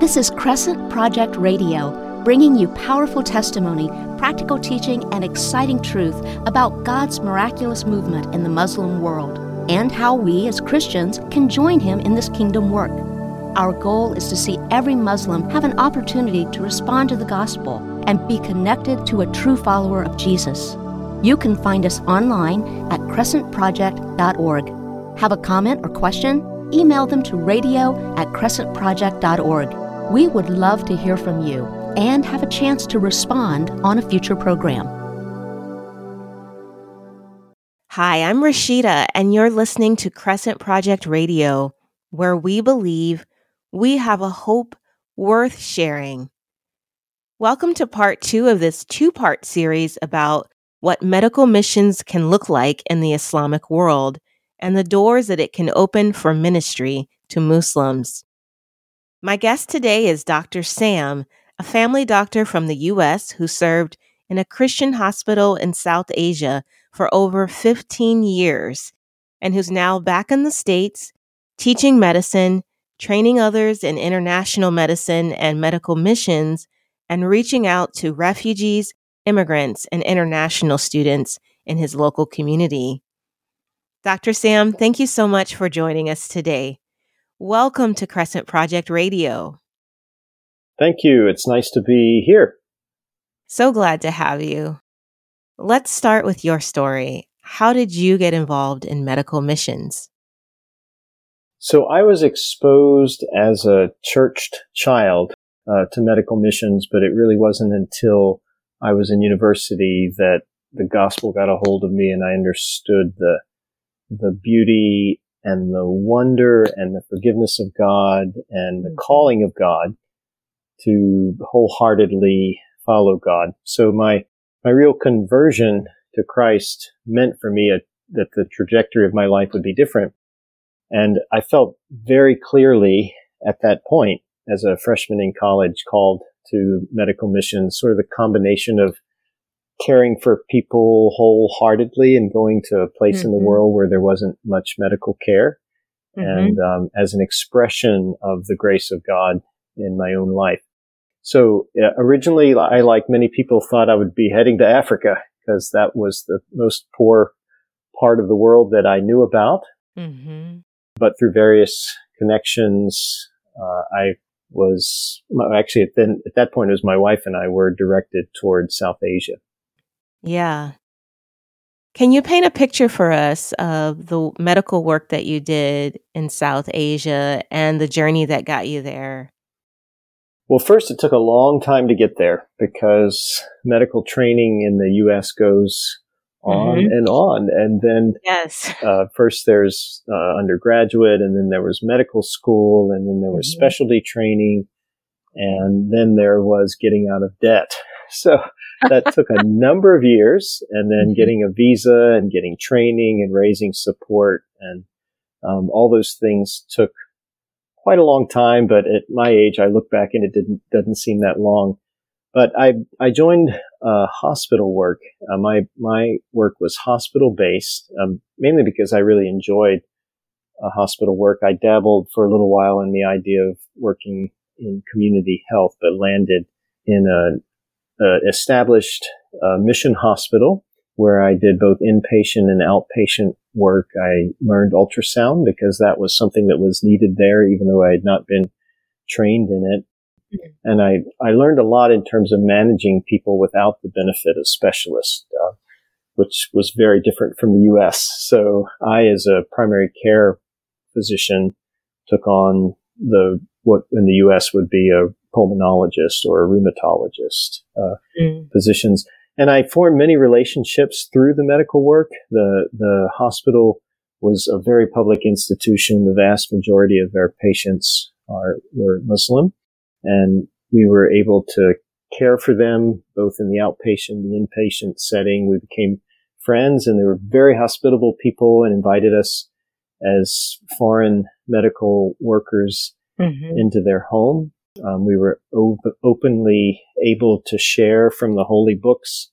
This is Crescent Project Radio, bringing you powerful testimony, practical teaching, and exciting truth about God's miraculous movement in the Muslim world and how we as Christians can join Him in this kingdom work. Our goal is to see every Muslim have an opportunity to respond to the gospel and be connected to a true follower of Jesus. You can find us online at crescentproject.org. Have a comment or question? Email them to radio at crescentproject.org. We would love to hear from you and have a chance to respond on a future program. Hi, I'm Rashida, and you're listening to Crescent Project Radio, where we believe we have a hope worth sharing. Welcome to part two of this two part series about what medical missions can look like in the Islamic world and the doors that it can open for ministry to Muslims. My guest today is Dr. Sam, a family doctor from the U.S. who served in a Christian hospital in South Asia for over 15 years and who's now back in the States teaching medicine, training others in international medicine and medical missions, and reaching out to refugees immigrants, and international students in his local community. Dr. Sam, thank you so much for joining us today. Welcome to Crescent Project Radio. Thank you. It's nice to be here. So glad to have you. Let's start with your story. How did you get involved in medical missions? So I was exposed as a churched child uh, to medical missions, but it really wasn't until I was in university that the gospel got a hold of me and I understood the, the beauty and the wonder and the forgiveness of God and the mm-hmm. calling of God to wholeheartedly follow God. So my, my real conversion to Christ meant for me a, that the trajectory of my life would be different. And I felt very clearly at that point as a freshman in college called to medical missions, sort of the combination of caring for people wholeheartedly and going to a place mm-hmm. in the mm-hmm. world where there wasn't much medical care mm-hmm. and um, as an expression of the grace of God in my own life. So uh, originally, I, like many people, thought I would be heading to Africa because that was the most poor part of the world that I knew about. Mm-hmm. But through various connections, uh, I was actually at, then, at that point, it was my wife and I were directed towards South Asia. Yeah. Can you paint a picture for us of the medical work that you did in South Asia and the journey that got you there? Well, first, it took a long time to get there because medical training in the U.S. goes on mm-hmm. and on. And then, yes, uh, first there's uh, undergraduate, and then there was medical school, and then there was mm-hmm. specialty training, and then there was getting out of debt. So that took a number of years, and then mm-hmm. getting a visa and getting training and raising support, and um, all those things took quite a long time. But at my age, I look back and it didn't doesn't seem that long. But I I joined uh, hospital work. Uh, my my work was hospital based, um, mainly because I really enjoyed uh, hospital work. I dabbled for a little while in the idea of working in community health, but landed in a, a established uh, mission hospital where I did both inpatient and outpatient work. I learned ultrasound because that was something that was needed there, even though I had not been trained in it. And I, I learned a lot in terms of managing people without the benefit of specialists, uh, which was very different from the U.S. So I, as a primary care physician, took on the, what in the U.S. would be a pulmonologist or a rheumatologist, uh, mm. positions. And I formed many relationships through the medical work. The, the hospital was a very public institution. The vast majority of their patients are, were Muslim and we were able to care for them both in the outpatient, the inpatient setting. We became friends and they were very hospitable people and invited us as foreign medical workers mm-hmm. into their home. Um, we were op- openly able to share from the holy books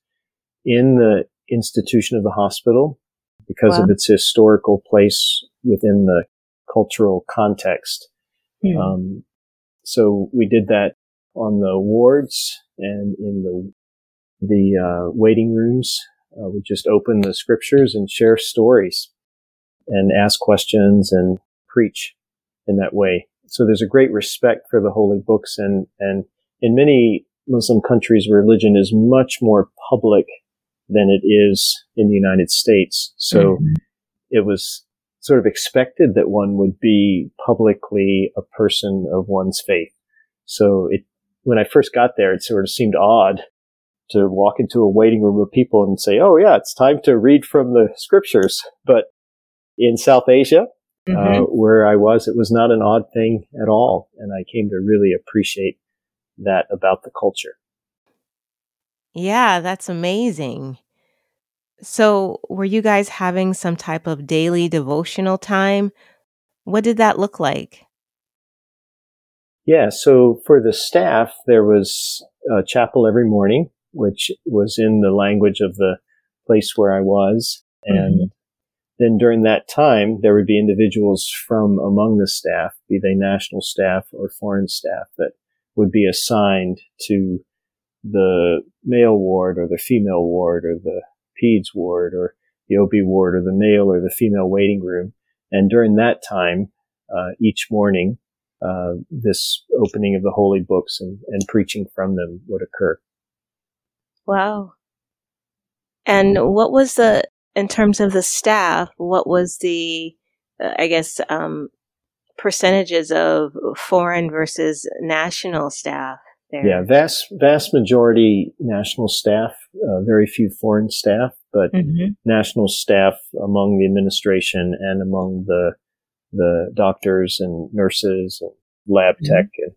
in the institution of the hospital because wow. of its historical place within the cultural context. Mm. Um, so we did that on the wards and in the the uh, waiting rooms. Uh, we just open the scriptures and share stories and ask questions and preach in that way. So there's a great respect for the holy books and, and in many Muslim countries, religion is much more public than it is in the United States. So mm-hmm. it was sort of expected that one would be publicly a person of one's faith. So it, when I first got there, it sort of seemed odd to walk into a waiting room of people and say, Oh yeah, it's time to read from the scriptures. But in South Asia, mm-hmm. uh, where I was, it was not an odd thing at all. And I came to really appreciate that about the culture. Yeah, that's amazing. So, were you guys having some type of daily devotional time? What did that look like? Yeah, so for the staff, there was a chapel every morning, which was in the language of the place where I was. And mm-hmm. Then during that time, there would be individuals from among the staff, be they national staff or foreign staff, that would be assigned to the male ward or the female ward or the peds ward or the OB ward or the male or the female waiting room. And during that time, uh, each morning, uh, this opening of the holy books and, and preaching from them would occur. Wow. And what was the, in terms of the staff, what was the, uh, I guess, um, percentages of foreign versus national staff there? Yeah, vast vast majority national staff, uh, very few foreign staff, but mm-hmm. national staff among the administration and among the the doctors and nurses and lab mm-hmm. tech and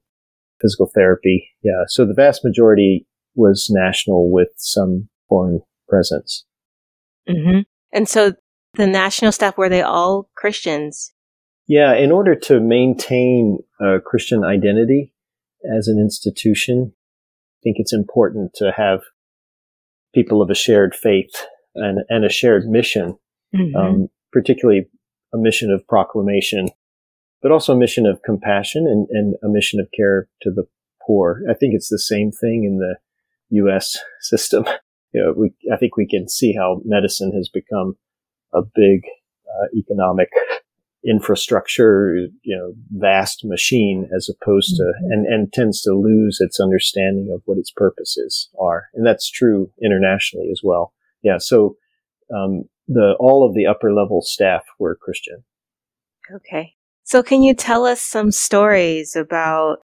physical therapy. Yeah, so the vast majority was national with some foreign presence. Mm-hmm. And so the national staff were they all Christians? Yeah, in order to maintain a Christian identity as an institution, I think it's important to have people of a shared faith and, and a shared mission, mm-hmm. um, particularly a mission of proclamation, but also a mission of compassion and, and a mission of care to the poor. I think it's the same thing in the U.S. system. You know, we, I think we can see how medicine has become a big uh, economic infrastructure, you know, vast machine as opposed to, mm-hmm. and, and tends to lose its understanding of what its purposes are. And that's true internationally as well. Yeah. So, um, the, all of the upper level staff were Christian. Okay. So can you tell us some stories about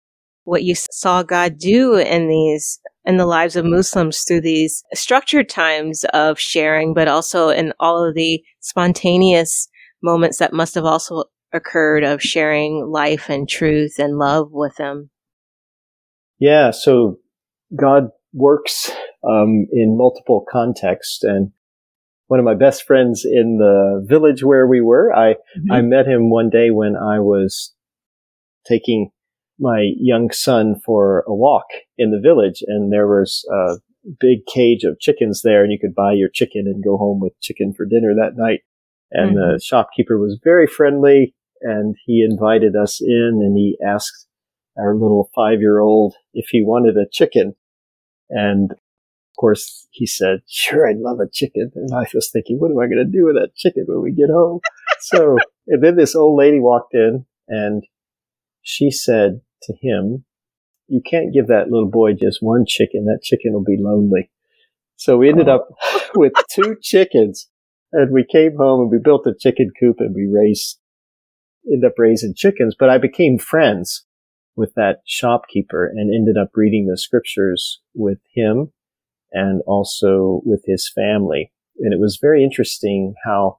what you saw God do in these, in the lives of Muslims through these structured times of sharing, but also in all of the spontaneous moments that must have also occurred of sharing life and truth and love with them? Yeah, so God works um, in multiple contexts, and one of my best friends in the village where we were, I mm-hmm. I met him one day when I was taking my young son for a walk in the village, and there was a big cage of chickens there, and you could buy your chicken and go home with chicken for dinner that night. And mm-hmm. the shopkeeper was very friendly and he invited us in and he asked our little five year old if he wanted a chicken. And of course he said, sure, I'd love a chicken. And I was thinking, what am I going to do with that chicken when we get home? so, and then this old lady walked in and she said to him, you can't give that little boy just one chicken. That chicken will be lonely. So we ended oh. up with two chickens and we came home and we built a chicken coop and we raised, ended up raising chickens. But I became friends with that shopkeeper and ended up reading the scriptures with him and also with his family. And it was very interesting how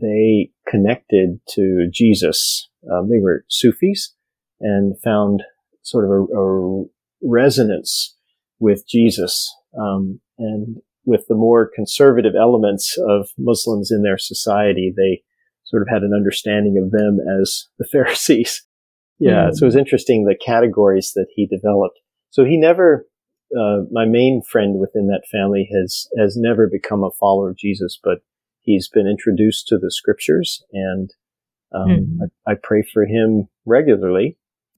they connected to Jesus. Um, they were Sufis and found sort of a, a resonance with Jesus. Um, and with the more conservative elements of Muslims in their society, they sort of had an understanding of them as the Pharisees. Yeah. Mm. So it was interesting the categories that he developed. So he never, uh, my main friend within that family has, has never become a follower of Jesus, but he's been introduced to the scriptures and, um, mm. I, I, pray for him regularly.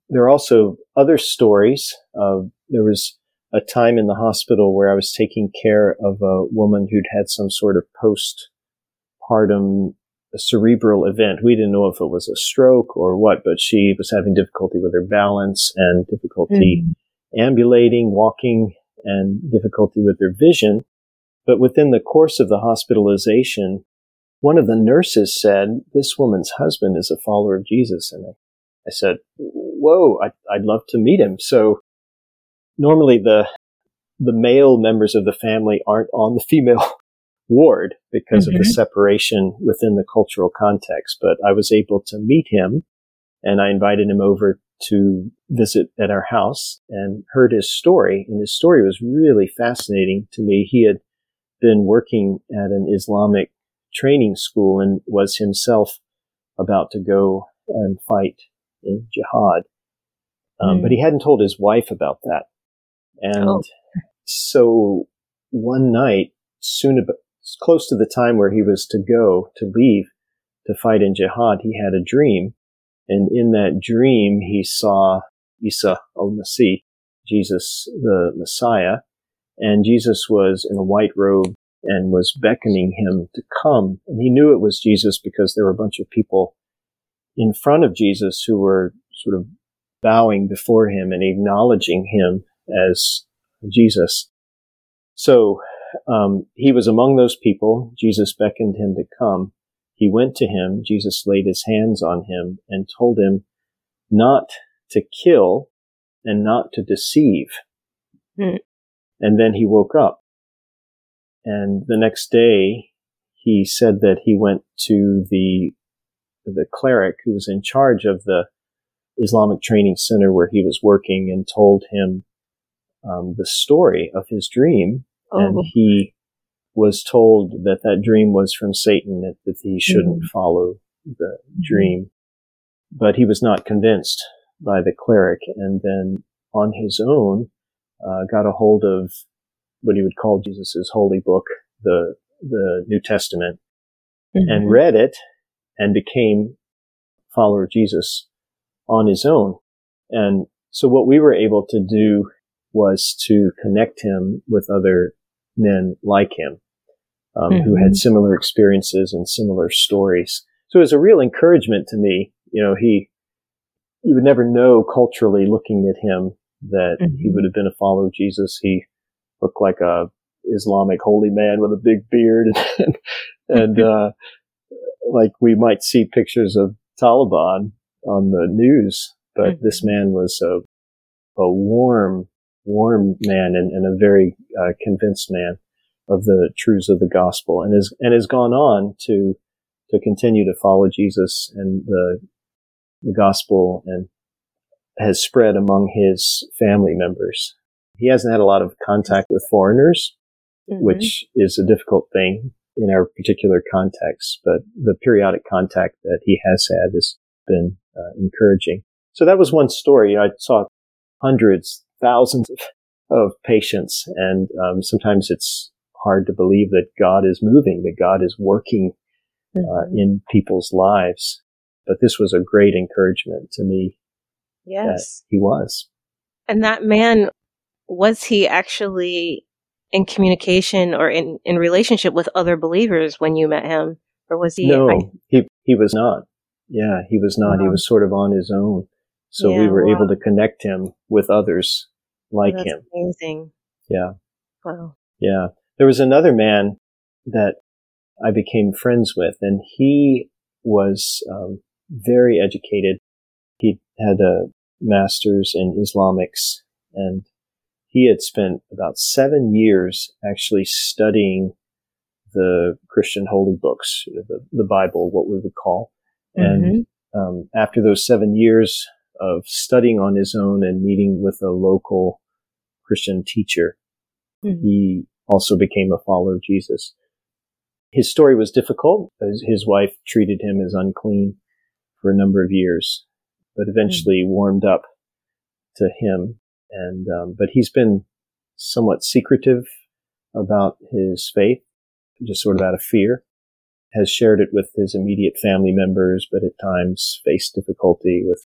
there are also other stories. Of, there was a time in the hospital where I was taking care of a woman who'd had some sort of postpartum cerebral event. We didn't know if it was a stroke or what, but she was having difficulty with her balance and difficulty mm-hmm. ambulating, walking, and difficulty with her vision. But within the course of the hospitalization, one of the nurses said, this woman's husband is a follower of Jesus. And I, I said, whoa, I, I'd love to meet him. So normally the, the male members of the family aren't on the female ward because mm-hmm. of the mm-hmm. separation within the cultural context. But I was able to meet him and I invited him over to visit at our house and heard his story. And his story was really fascinating to me. He had been working at an Islamic training school and was himself about to go and fight in jihad. Um, mm. But he hadn't told his wife about that. And oh. so one night, soon about, close to the time where he was to go to leave to fight in jihad, he had a dream. And in that dream, he saw Isa al-Masih, Jesus, the Messiah. And Jesus was in a white robe and was beckoning him to come. And he knew it was Jesus because there were a bunch of people in front of Jesus who were sort of bowing before him and acknowledging him as Jesus. So um, he was among those people. Jesus beckoned him to come. He went to him. Jesus laid his hands on him and told him not to kill and not to deceive. Hmm. And then he woke up. And the next day, he said that he went to the the cleric who was in charge of the Islamic Training Center where he was working and told him um, the story of his dream Oh. And he was told that that dream was from Satan, that, that he shouldn't mm-hmm. follow the mm-hmm. dream. But he was not convinced by the cleric and then on his own, uh, got a hold of what he would call Jesus' holy book, the, the New Testament, mm-hmm. and read it and became follower of Jesus on his own. And so what we were able to do was to connect him with other men like him um, mm-hmm. who had mm-hmm. similar experiences and similar stories. So it was a real encouragement to me. You know, he, you would never know culturally looking at him that mm-hmm. he would have been a follower of Jesus. He looked like a Islamic holy man with a big beard and, and, uh, like we might see pictures of Taliban on the news, but mm-hmm. this man was a, a warm, warm man and, and a very uh, convinced man of the truths of the gospel and has and has gone on to to continue to follow Jesus and the the gospel and has spread among his family members. He hasn't had a lot of contact with foreigners, mm-hmm. which is a difficult thing in our particular context, but the periodic contact that he has had has been uh, encouraging. So that was one story. I saw hundreds, thousands of, of patients. And um, sometimes it's hard to believe that God is moving, that God is working uh, mm-hmm. in people's lives. But this was a great encouragement to me. Yes. he was. And that man, was he actually in communication or in, in relationship with other believers when you met him? Or was he? No, I, he, he was not. Yeah, he was not. He was sort of on his own. So yeah, we were wow. able to connect him with others like That's him. Amazing. Yeah. Wow. Yeah. There was another man that I became friends with, and he was um, very educated. Had a master's in Islamics, and he had spent about seven years actually studying the Christian holy books, the, the Bible, what we would call. Mm-hmm. And um, after those seven years, of studying on his own and meeting with a local Christian teacher. Mm-hmm. He also became a follower of Jesus. His story was difficult his wife treated him as unclean for a number of years, but eventually mm-hmm. warmed up to him. And, um, but he's been somewhat secretive about his faith, just sort of out of fear, has shared it with his immediate family members, but at times faced difficulty with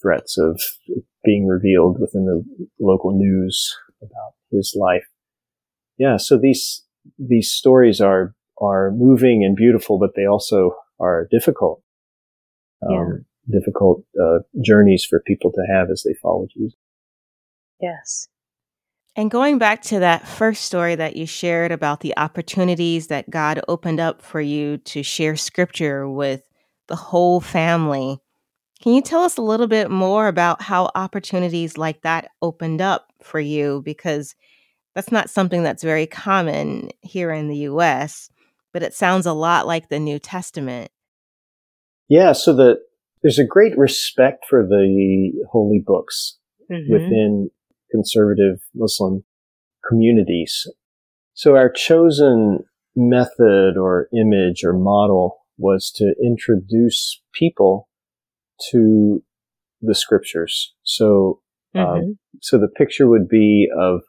threats of being revealed within the local news about his life. Yeah, so these these stories are are moving and beautiful, but they also are difficult. Um, yeah. Difficult uh, journeys for people to have as they follow Jesus. Yes. And going back to that first story that you shared about the opportunities that God opened up for you to share scripture with the whole family, can you tell us a little bit more about how opportunities like that opened up for you? Because that's not something that's very common here in the US, but it sounds a lot like the New Testament. Yeah, so the there's a great respect for the holy books mm-hmm. within conservative Muslim communities. So our chosen method or image or model was to introduce people to the scriptures. So, um, mm-hmm. so the picture would be of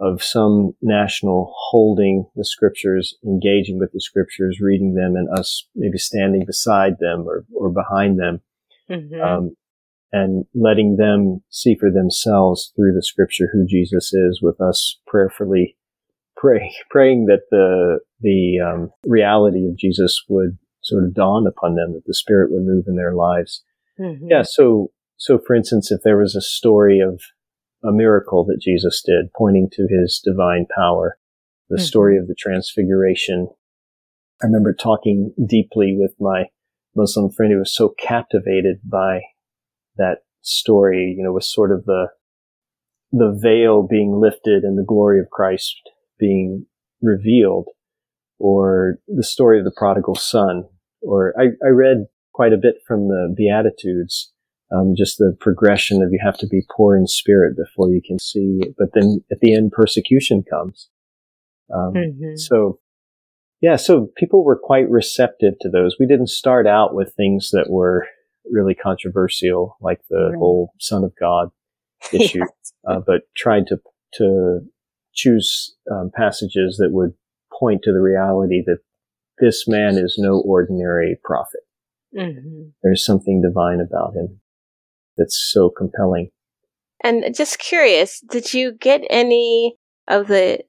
of some national holding the scriptures, engaging with the scriptures, reading them, and us maybe standing beside them or or behind them, mm-hmm. um, and letting them see for themselves through the scripture who Jesus is, with us prayerfully praying praying that the the um, reality of Jesus would sort of dawn upon them, that the Spirit would move in their lives Mm-hmm. Yeah. So, so for instance, if there was a story of a miracle that Jesus did pointing to his divine power, the mm-hmm. story of the transfiguration, I remember talking deeply with my Muslim friend who was so captivated by that story, you know, with sort of the, the veil being lifted and the glory of Christ being revealed, or the story of the prodigal son, or I, I read quite a bit from the Beatitudes. Um, just the progression of you have to be poor in spirit before you can see. But then at the end, persecution comes. Um, mm-hmm. So, yeah, so people were quite receptive to those. We didn't start out with things that were really controversial, like the right. whole Son of God issue, yes. uh, but tried to to choose um, passages that would point to the reality that this man is no ordinary prophet. Mm-hmm. There's something divine about him that's so compelling. And just curious, did you get any of the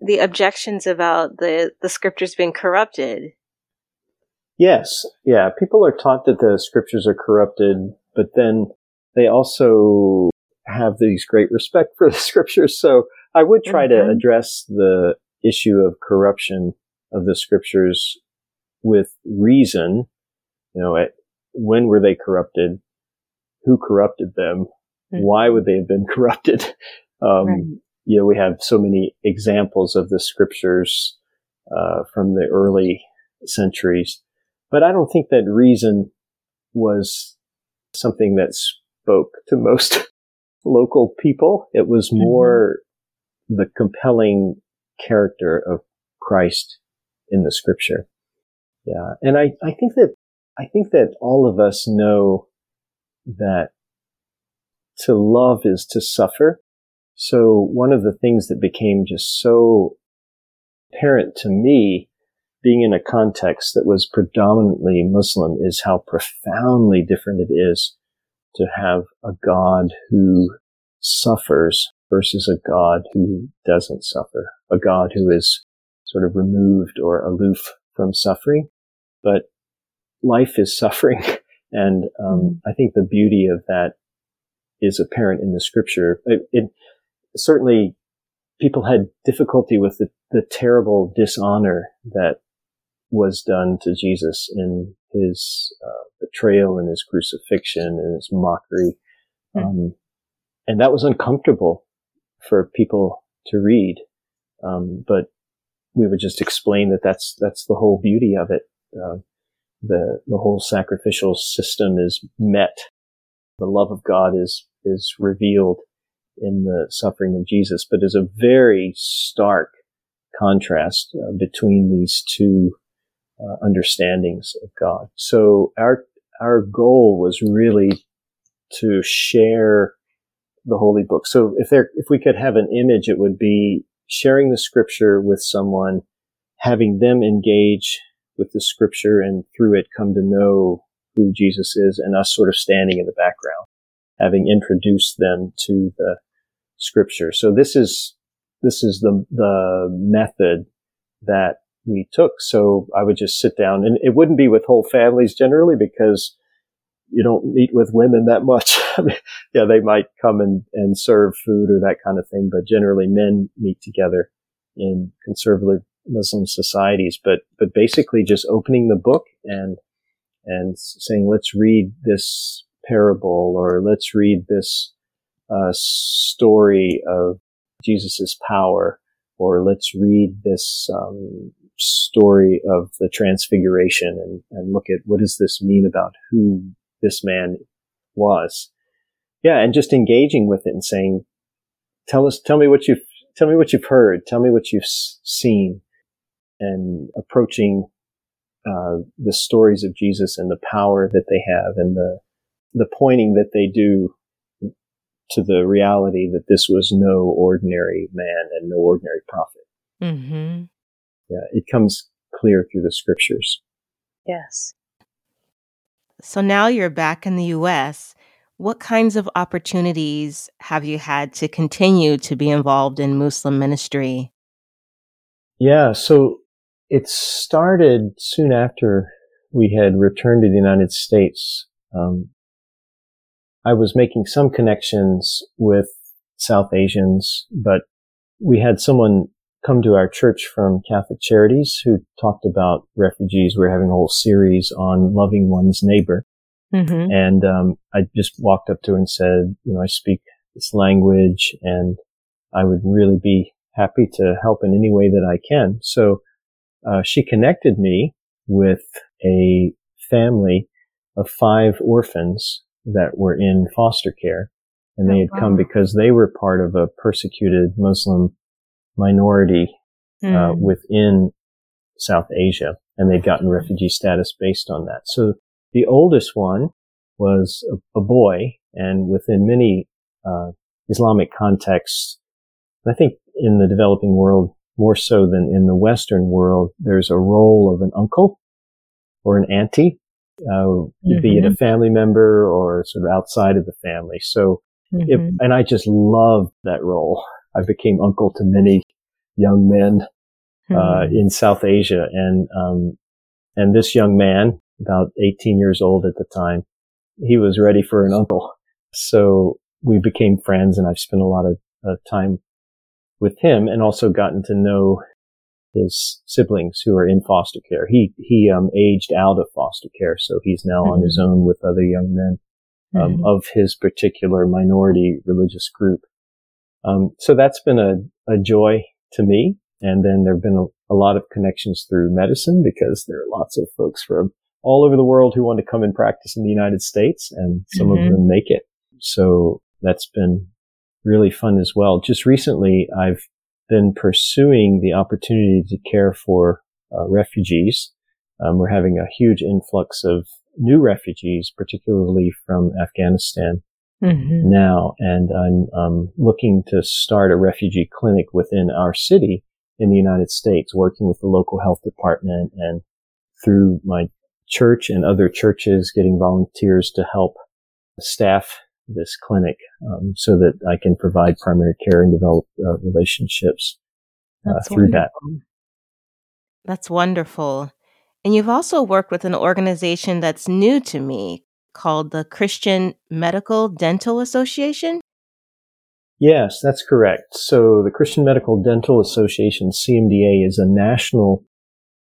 the objections about the the scriptures being corrupted? Yes, yeah. People are taught that the scriptures are corrupted, but then they also have these great respect for the scriptures. So I would try mm-hmm. to address the issue of corruption of the scriptures with reason you know, at, when were they corrupted? Who corrupted them? Mm-hmm. Why would they have been corrupted? Um, right. You know, we have so many examples of the scriptures uh, from the early centuries, but I don't think that reason was something that spoke to most local people. It was mm-hmm. more mm-hmm. the compelling character of Christ in the scripture. Yeah. And I, I think that I think that all of us know that to love is to suffer. So one of the things that became just so apparent to me being in a context that was predominantly Muslim is how profoundly different it is to have a God who suffers versus a God who doesn't suffer, a God who is sort of removed or aloof from suffering, but life is suffering. And um, mm. I think the beauty of that is apparent in the scripture. It, it, certainly people had difficulty with the, the terrible dishonor that was done to Jesus in his uh, betrayal and his crucifixion and his mockery. Mm. Um, and that was uncomfortable for people to read. Um, but we would just explain that that's, that's the whole beauty of it. Uh, the, the whole sacrificial system is met. The love of God is, is revealed in the suffering of Jesus, but there's a very stark contrast uh, between these two uh, understandings of God. So our, our goal was really to share the holy book. So if there, if we could have an image, it would be sharing the scripture with someone, having them engage with the scripture and through it come to know who Jesus is and us sort of standing in the background. having introduced them to the scripture. So this is, this is the, the method that we took. So I would just sit down and it wouldn't be with whole families generally because you don't meet with women that much. Yeah, they might come and, and serve food or that kind of thing, but generally men meet together in conservative Muslim societies. But, but basically just opening the book and, and saying, let's read this parable or let's read this uh, story of Jesus's power or let's read this um, story of the transfiguration and, and look at what does this mean about who this man was. Yeah, and just engaging with it and saying, "Tell us, tell me what you've, tell me what you've heard, tell me what you've seen," and approaching uh, the stories of Jesus and the power that they have and the the pointing that they do to the reality that this was no ordinary man and no ordinary prophet. Mm-hmm. Yeah, it comes clear through the scriptures. Yes. So now you're back in the US. What kinds of opportunities have you had to continue to be involved in Muslim ministry? Yeah, so it started soon after we had returned to the United States. Um, I was making some connections with South Asians, but we had someone come to our church from Catholic Charities who talked about refugees. We are having a whole series on loving one's neighbor. Mm-hmm. And um, I just walked up to her and said, you know, I speak this language and I would really be happy to help in any way that I can. So uh, she connected me with a family of five orphans that were in foster care. And they oh, had come because they were part of a persecuted Muslim minority mm. uh, hmm. within South Asia, and they'd gotten refugee status based on that. So the oldest one was a, a boy, and within many uh, Islamic contexts, I think in the developing world more so than in the Western world, there's a role of an uncle or an auntie, uh, mm-hmm. be it a mm-hmm. family member or sort of outside of the family. So, mm-hmm. if, and I just love that role. I became uncle to many young men uh, mm-hmm. in South Asia, and um, and this young man, about 18 years old at the time, he was ready for an uncle. So we became friends, and I've spent a lot of uh, time with him, and also gotten to know his siblings who are in foster care. He he um, aged out of foster care, so he's now mm-hmm. on his mm-hmm. own with other young men um, mm-hmm. of his particular minority religious group. Um, so that's been a, a joy to me. And then there have been a, a, lot of connections through medicine because there are lots of folks from all over the world who want to come and practice in the United States and some mm-hmm. of them make it. So that's been really fun as well. Just recently, I've been pursuing the opportunity to care for uh, refugees. Um, we're having a huge influx of new refugees, particularly from Afghanistan mm-hmm. now, and I'm um, looking to start a refugee clinic within our city in the United States, working with the local health department and through my church and other churches, getting volunteers to help staff this clinic um, so that I can provide primary care and develop uh, relationships uh, through wonderful. that. That's wonderful. And you've also worked with an organization that's new to me called the Christian Medical Dental Association? Yes, that's correct. So the Christian Medical Dental Association, CMDA, is a national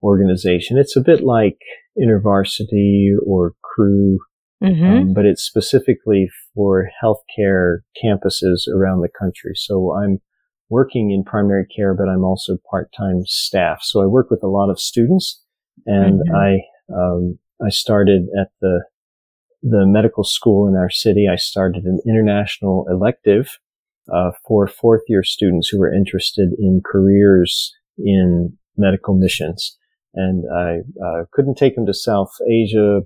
organization. It's a bit like InterVarsity or Cru, mm-hmm. um, but it's specifically for healthcare campuses around the country. So I'm working in primary care, but I'm also part-time staff. So I work with a lot of students and mm-hmm. I, um, I started at the the medical school in our city, I started an international elective uh, for fourth year students who were interested in careers in medical missions. And I uh, couldn't take them to South Asia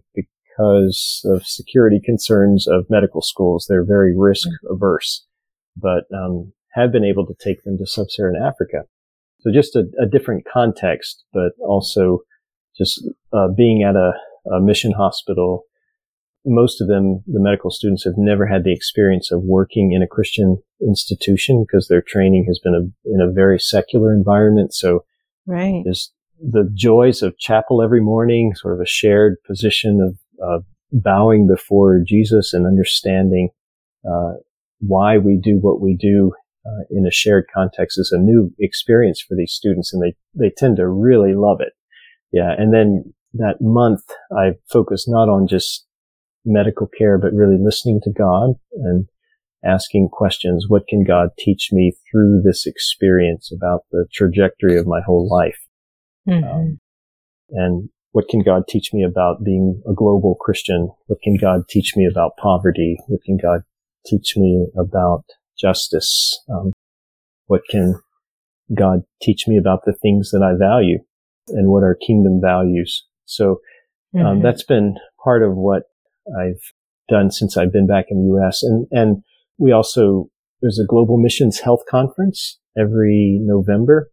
because of security concerns of medical schools. They're very risk averse, but um, have been able to take them to sub-Saharan Africa. So just a, a different context, but also just uh, being at a, a mission hospital most of them, the medical students have never had the experience of working in a Christian institution because their training has been a, in a very secular environment. So right. there's the joys of chapel every morning, sort of a shared position of, of bowing before Jesus and understanding, uh, why we do what we do uh, in a shared context is a new experience for these students and they, they tend to really love it. Yeah. And then that month I focused not on just medical care, but really listening to God and asking questions. What can God teach me through this experience about the trajectory of my whole life? Mm-hmm. Um, and what can God teach me about being a global Christian? What can God teach me about poverty? What can God teach me about justice? Um, what can God teach me about the things that I value and what are kingdom values? So um, mm-hmm. that's been part of what I've done since I've been back in the U.S. And and we also there's a global missions health conference every November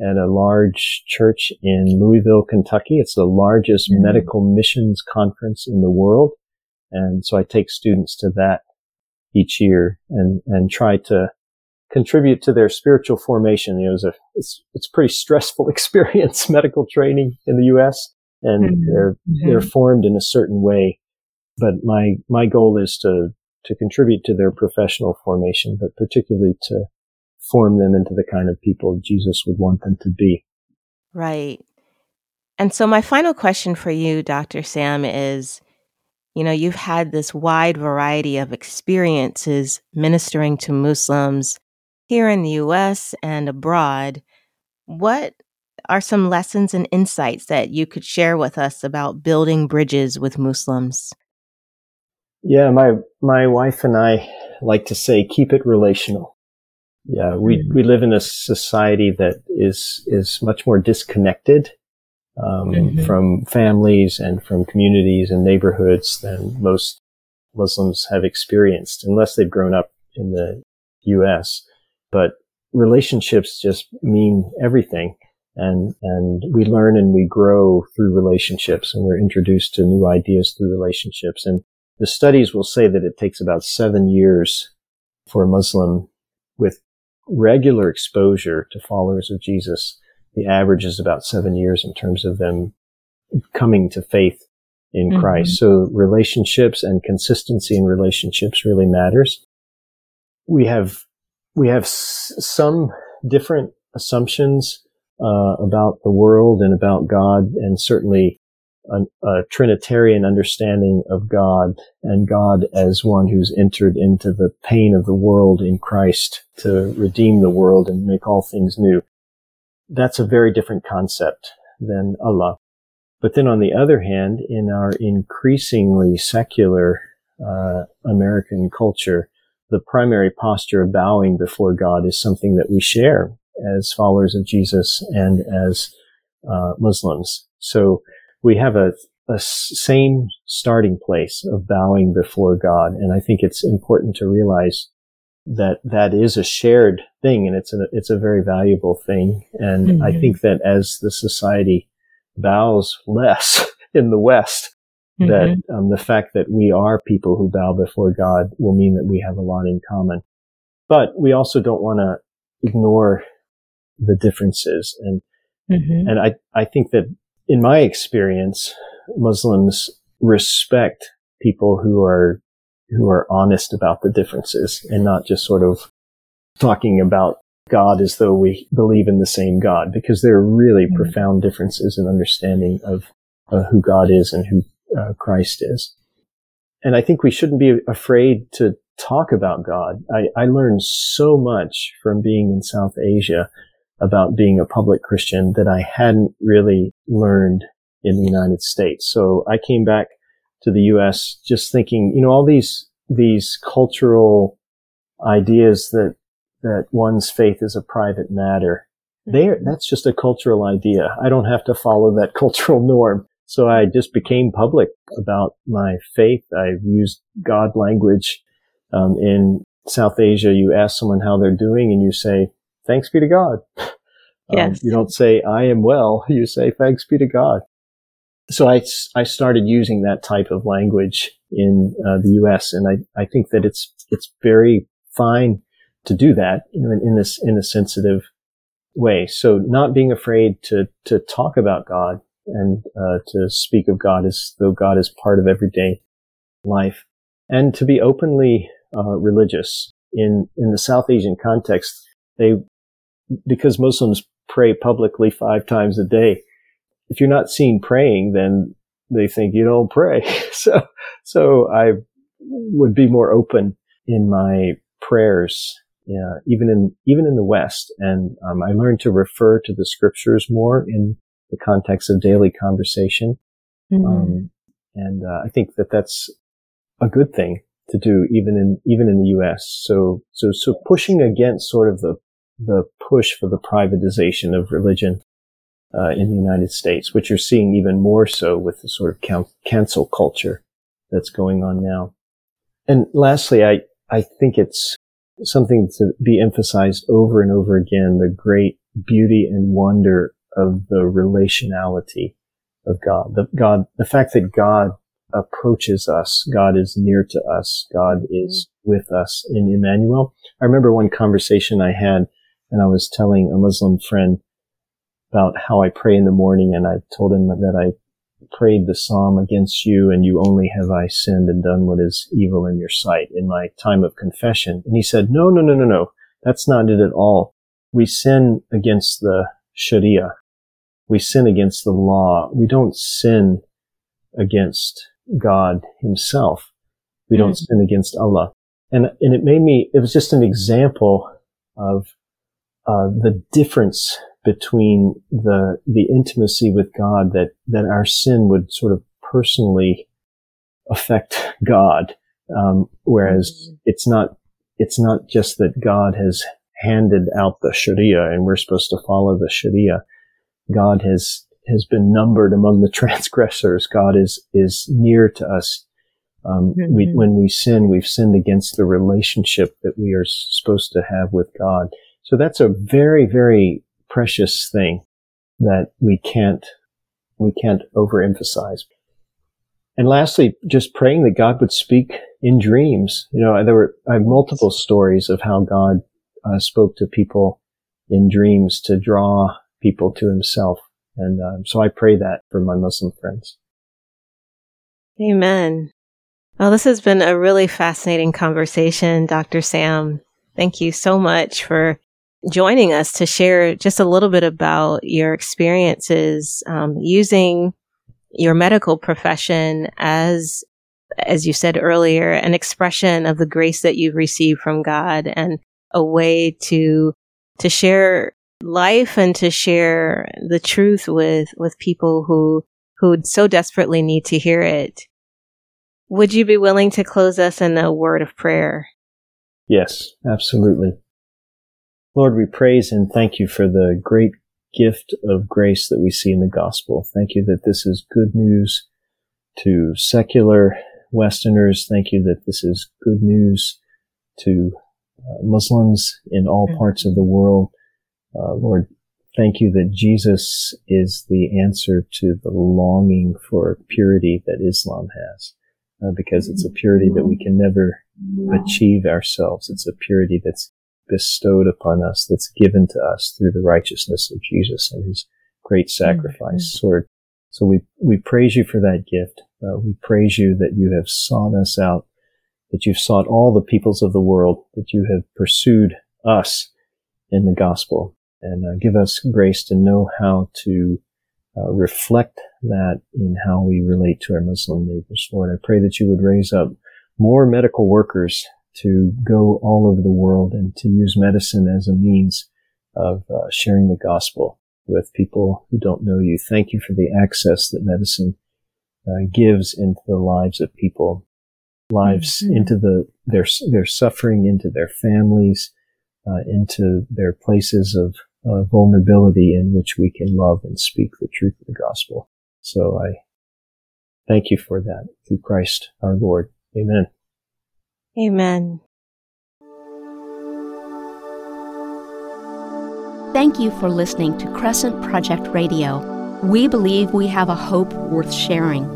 at a large church in Louisville, Kentucky. It's the largest mm-hmm. medical missions conference in the world. And so I take students to that each year and, and try to contribute to their spiritual formation. You know, it's a, it's, it's a pretty stressful experience, medical training in the U.S. and mm-hmm. they're, mm-hmm. they're formed in a certain way but my my goal is to to contribute to their professional formation, but particularly to form them into the kind of people Jesus would want them to be. Right. And so my final question for you, Dr. Sam, is you know, you've had this wide variety of experiences ministering to Muslims here in the US and abroad. What are some lessons and insights that you could share with us about building bridges with Muslims? Yeah, my my wife and I like to say keep it relational. Yeah, we mm-hmm. we live in a society that is is much more disconnected um, mm-hmm. from families and from communities and neighborhoods than most Muslims have experienced, unless they've grown up in the U.S. But relationships just mean everything, and and we learn and we grow through relationships, and we're introduced to new ideas through relationships, and the studies will say that it takes about seven years for a Muslim with regular exposure to followers of Jesus. The average is about seven years in terms of them coming to faith in mm-hmm. Christ. So relationships and consistency in relationships really matters. We have, we have s- some different assumptions uh, about the world and about God, and certainly a, a, Trinitarian understanding of God and God as one who's entered into the pain of the world in Christ to redeem the world and make all things new. That's a very different concept than Allah. But then on the other hand, in our increasingly secular uh, American culture, the primary posture of bowing before God is something that we share as followers of Jesus and as uh, Muslims. So we have a, a same starting place of bowing before God. And I think it's important to realize that that is a shared thing and it's a, it's a very valuable thing. And mm-hmm. I think that as the society bows less in the West, mm-hmm. that um, the fact that we are people who bow before God will mean that we have a lot in common. But we also don't want to ignore the differences. And, mm-hmm. and I, I think that in my experience, Muslims respect people who are who are honest about the differences and not just sort of talking about God as though we believe in the same God, because there are really mm-hmm. profound differences in understanding of uh, who God is and who uh, Christ is. And I think we shouldn't be afraid to talk about God. I, I learned so much from being in South Asia about being a public Christian that I hadn't really learned in the United States. So I came back to the U.S. just thinking, you know, all these, these cultural ideas that, that one's faith is a private matter. There, mm-hmm. that's just a cultural idea. I don't have to follow that cultural norm. So I just became public about my faith. I've used God language. Um, in South Asia, you ask someone how they're doing and you say, thanks be to God. Um, yes. you don't say, I am well. You say, thanks be to God. So I, I started using that type of language in uh, the U.S. And I, I think that it's it's very fine to do that you know, in, in this in a sensitive way. So not being afraid to to talk about God and uh, to speak of God as though God is part of everyday life, and to be openly uh, religious in in the South Asian context. They because Muslims pray publicly five times a day. If you're not seen praying, then they think you don't pray. so so I would be more open in my prayers yeah, even in even in the West. And um, I learned to refer to the scriptures more in the context of daily conversation. Mm-hmm. Um, and uh, I think that that's a good thing to do, even in even in the U.S. So so so pushing against sort of the the push for the privatization of religion uh, in the United States, which you're seeing even more so with the sort of cancel culture that's going on now. And lastly, I I think it's something to be emphasized over and over again, the great beauty and wonder of the relationality of God. The God, the fact that God approaches us, God is near to us, God is with us in Emmanuel. I remember one conversation I had and I was telling a Muslim friend about how I pray in the morning and I told him that I prayed the psalm against you and you only have I sinned and done what is evil in your sight in my time of confession. And he said, no, no, no, no, no. That's not it at all. We sin against the Sharia. We sin against the law. We don't sin against God himself. We don't mm. sin against Allah. And, and it made me, it was just an example of uh, the difference between the the intimacy with God that that our sin would sort of personally affect God, um, whereas mm-hmm. it's not it's not just that God has handed out the Sharia and we're supposed to follow the Sharia. God has has been numbered among the transgressors. God is is near to us. Um, mm-hmm. we, when we sin, we've sinned against the relationship that we are supposed to have with God. So that's a very, very precious thing that we can't, we can't overemphasize. And lastly, just praying that God would speak in dreams. You know, there were, I have multiple stories of how God uh, spoke to people in dreams to draw people to himself. And um, so I pray that for my Muslim friends. Amen. Well, this has been a really fascinating conversation, Dr. Sam. Thank you so much for joining us to share just a little bit about your experiences um, using your medical profession as as you said earlier an expression of the grace that you've received from god and a way to to share life and to share the truth with with people who who so desperately need to hear it. Would you be willing to close us in a word of prayer? Yes absolutely Lord, we praise and thank you for the great gift of grace that we see in the gospel. Thank you that this is good news to secular Westerners. Thank you that this is good news to uh, Muslims in all mm-hmm. parts of the world. Uh, Lord, thank you that Jesus is the answer to the longing for purity that Islam has, uh, because it's a purity that we can never achieve ourselves. It's a purity that's bestowed upon us, that's given to us through the righteousness of Jesus and his great sacrifice. Mm-hmm. Lord, so we, we praise you for that gift. Uh, we praise you that you have sought us out, that you've sought all the peoples of the world, that you have pursued us in the gospel and uh, give us grace to know how to uh, reflect that in how we relate to our Muslim neighbors. Lord, I pray that you would raise up more medical workers to go all over the world and to use medicine as a means of uh, sharing the gospel with people who don't know you. Thank you for the access that medicine uh, gives into the lives of people, lives mm-hmm. into the their their suffering, into their families, uh, into their places of uh, vulnerability in which we can love and speak the truth of the gospel. So I thank you for that through Christ our Lord. Amen. Amen. Thank you for listening to Crescent Project Radio. We believe we have a hope worth sharing.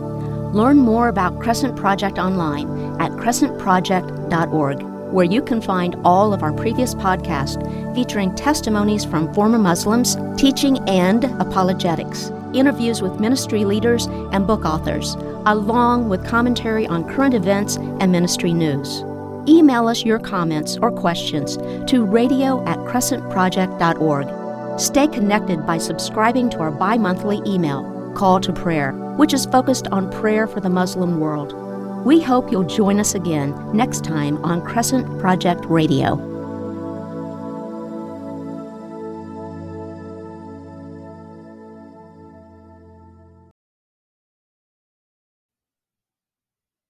Learn more about Crescent Project online at crescentproject.org, where you can find all of our previous podcasts featuring testimonies from former Muslims, teaching and apologetics, interviews with ministry leaders and book authors, along with commentary on current events and ministry news. Email us your comments or questions to radio at crescentproject.org. Stay connected by subscribing to our bi monthly email Call to Prayer, which is focused on prayer for the Muslim world. We hope you'll join us again next time on Crescent Project Radio.